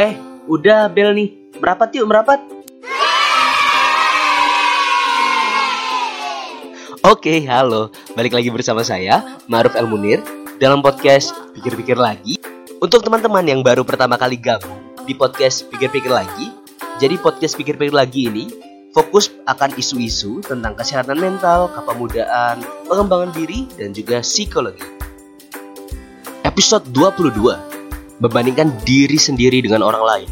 Eh, udah bel nih. Merapat yuk, merapat. Oke, halo. Balik lagi bersama saya, Maruf El Munir, dalam podcast Pikir-Pikir Lagi. Untuk teman-teman yang baru pertama kali gabung di podcast Pikir-Pikir Lagi, jadi podcast Pikir-Pikir Lagi ini fokus akan isu-isu tentang kesehatan mental, kepemudaan, pengembangan diri, dan juga psikologi. Episode 22, membandingkan diri sendiri dengan orang lain.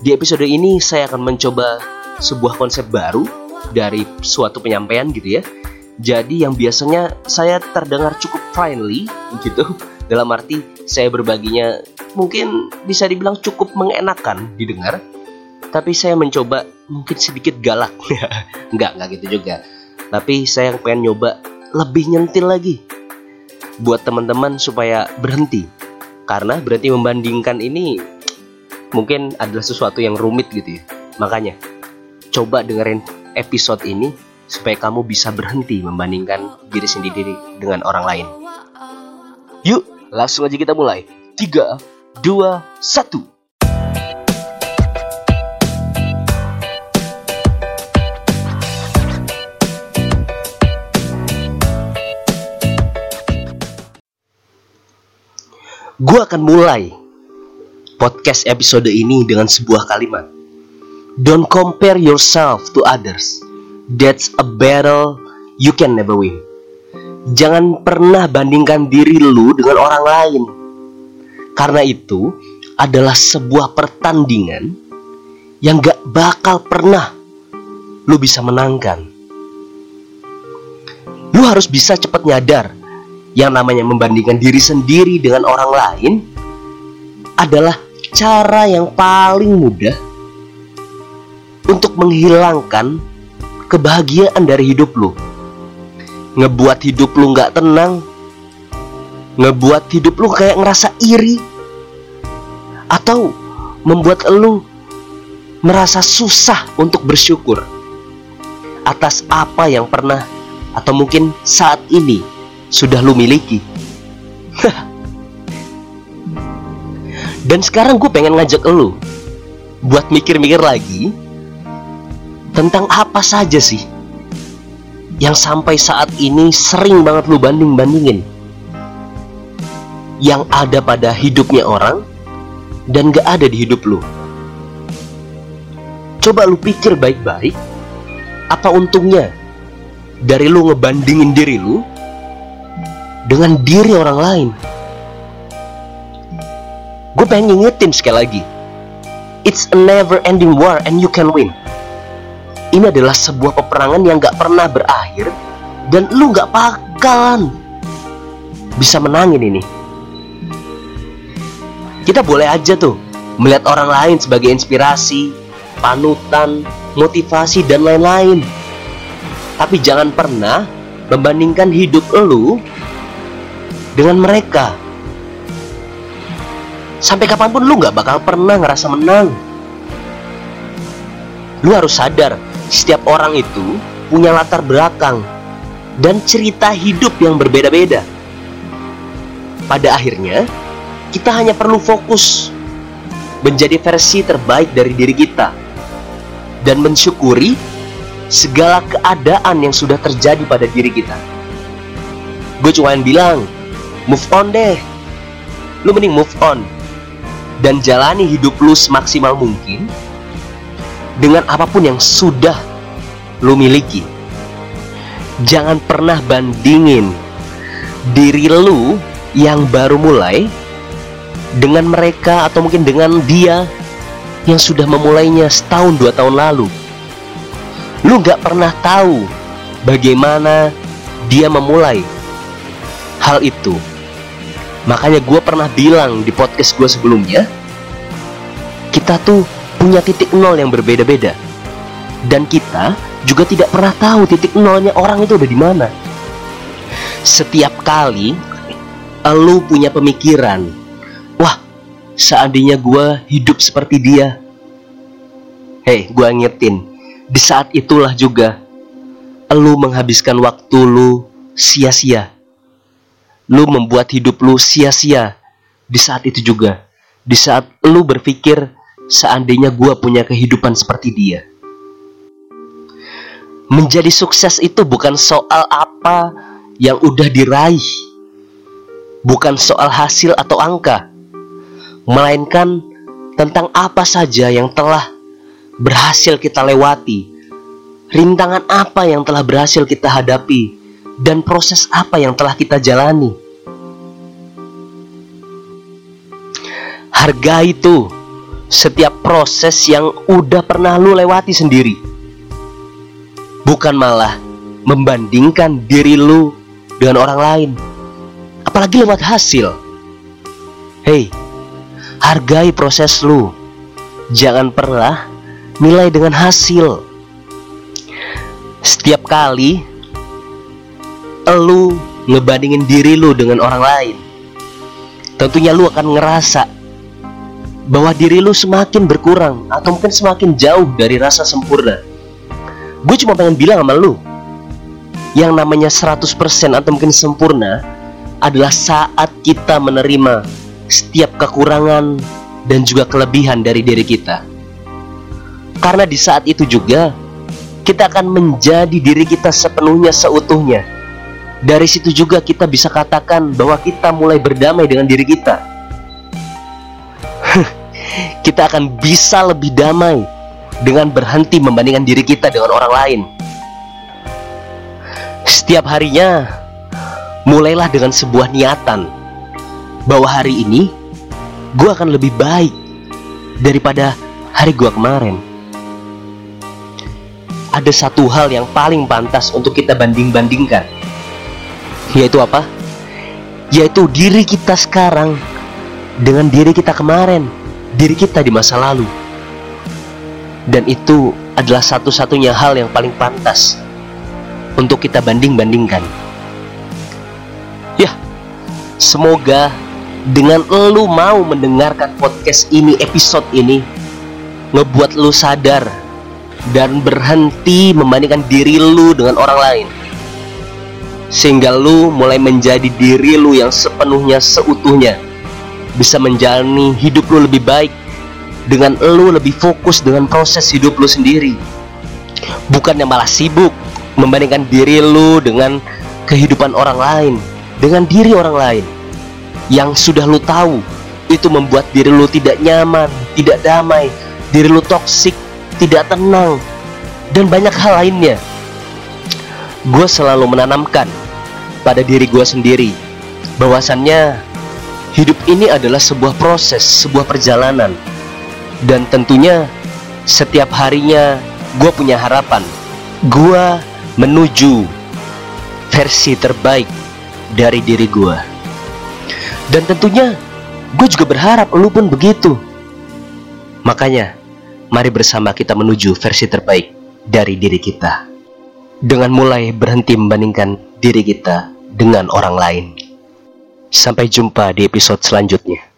Di episode ini saya akan mencoba sebuah konsep baru dari suatu penyampaian gitu ya. Jadi yang biasanya saya terdengar cukup friendly gitu. Dalam arti saya berbaginya mungkin bisa dibilang cukup mengenakan didengar. Tapi saya mencoba mungkin sedikit galak. Enggak, enggak gitu juga. Tapi saya yang pengen nyoba lebih nyentil lagi. Buat teman-teman supaya berhenti. Karena berhenti membandingkan ini mungkin adalah sesuatu yang rumit gitu ya. Makanya coba dengerin episode ini supaya kamu bisa berhenti membandingkan diri sendiri dengan orang lain. Yuk, langsung aja kita mulai. 3 2 1. Gue akan mulai podcast episode ini dengan sebuah kalimat. Don't compare yourself to others. That's a battle you can never win. Jangan pernah bandingkan diri lu dengan orang lain. Karena itu adalah sebuah pertandingan yang gak bakal pernah lu bisa menangkan. Lu harus bisa cepat nyadar yang namanya membandingkan diri sendiri dengan orang lain adalah cara yang paling mudah untuk menghilangkan kebahagiaan dari hidup lu. Ngebuat hidup lu nggak tenang, ngebuat hidup lu kayak ngerasa iri, atau membuat lu merasa susah untuk bersyukur atas apa yang pernah atau mungkin saat ini sudah lu miliki. Dan sekarang gue pengen ngajak lu buat mikir-mikir lagi tentang apa saja sih yang sampai saat ini sering banget lu banding-bandingin yang ada pada hidupnya orang dan gak ada di hidup lu. Coba lu pikir baik-baik, apa untungnya dari lu ngebandingin diri lu dengan diri orang lain. Gue pengen ngingetin sekali lagi. It's a never ending war and you can win. Ini adalah sebuah peperangan yang gak pernah berakhir dan lu gak bakalan bisa menangin ini. Kita boleh aja tuh melihat orang lain sebagai inspirasi, panutan, motivasi dan lain-lain. Tapi jangan pernah membandingkan hidup lu dengan mereka. Sampai kapan pun lu gak bakal pernah ngerasa menang. Lu harus sadar, setiap orang itu punya latar belakang dan cerita hidup yang berbeda-beda. Pada akhirnya, kita hanya perlu fokus menjadi versi terbaik dari diri kita dan mensyukuri segala keadaan yang sudah terjadi pada diri kita. Gue cuma bilang, move on deh. Lu mending move on. Dan jalani hidup lu semaksimal mungkin dengan apa pun yang sudah lu miliki. Jangan pernah bandingin diri lu yang baru mulai dengan mereka atau mungkin dengan dia yang sudah memulainya setahun dua tahun lalu. Lu gak pernah tahu bagaimana dia memulai hal itu Makanya gue pernah bilang di podcast gue sebelumnya, kita tuh punya titik nol yang berbeda-beda. Dan kita juga tidak pernah tahu titik nolnya orang itu ada di mana. Setiap kali lu punya pemikiran, wah, seandainya gue hidup seperti dia. Hei, gue ngetin, di saat itulah juga lu menghabiskan waktu lu sia-sia lu membuat hidup lu sia-sia di saat itu juga. Di saat lu berpikir seandainya gue punya kehidupan seperti dia. Menjadi sukses itu bukan soal apa yang udah diraih, bukan soal hasil atau angka, melainkan tentang apa saja yang telah berhasil kita lewati, rintangan apa yang telah berhasil kita hadapi, dan proses apa yang telah kita jalani. Harga itu setiap proses yang udah pernah lu lewati sendiri bukan malah membandingkan diri lu dengan orang lain, apalagi lewat hasil. Hei, hargai proses lu. Jangan pernah nilai dengan hasil. Setiap kali lu ngebandingin diri lu dengan orang lain, tentunya lu akan ngerasa bahwa diri lu semakin berkurang atau mungkin semakin jauh dari rasa sempurna gue cuma pengen bilang sama lu yang namanya 100% atau mungkin sempurna adalah saat kita menerima setiap kekurangan dan juga kelebihan dari diri kita. Karena di saat itu juga kita akan menjadi diri kita sepenuhnya seutuhnya. Dari situ juga kita bisa katakan bahwa kita mulai berdamai dengan diri kita. kita akan bisa lebih damai dengan berhenti membandingkan diri kita dengan orang lain. Setiap harinya, mulailah dengan sebuah niatan bahwa hari ini gue akan lebih baik daripada hari gue kemarin. Ada satu hal yang paling pantas untuk kita banding-bandingkan, yaitu apa? Yaitu diri kita sekarang dengan diri kita kemarin, diri kita di masa lalu dan itu adalah satu-satunya hal yang paling pantas untuk kita banding-bandingkan. Ya, semoga dengan lu mau mendengarkan podcast ini, episode ini, ngebuat lu sadar dan berhenti membandingkan diri lu dengan orang lain. Sehingga lu mulai menjadi diri lu yang sepenuhnya seutuhnya. Bisa menjalani hidup lu lebih baik dengan lu lebih fokus dengan proses hidup lu sendiri. Bukannya malah sibuk membandingkan diri lu dengan kehidupan orang lain dengan diri orang lain. Yang sudah lu tahu itu membuat diri lu tidak nyaman tidak damai diri lu toksik tidak tenang dan banyak hal lainnya gue selalu menanamkan pada diri gue sendiri bahwasannya hidup ini adalah sebuah proses sebuah perjalanan. Dan tentunya setiap harinya gue punya harapan. Gue menuju versi terbaik dari diri gue dan tentunya gue juga berharap lu pun begitu. Makanya mari bersama kita menuju versi terbaik dari diri kita dengan mulai berhenti membandingkan diri kita dengan orang lain. Sampai jumpa di episode selanjutnya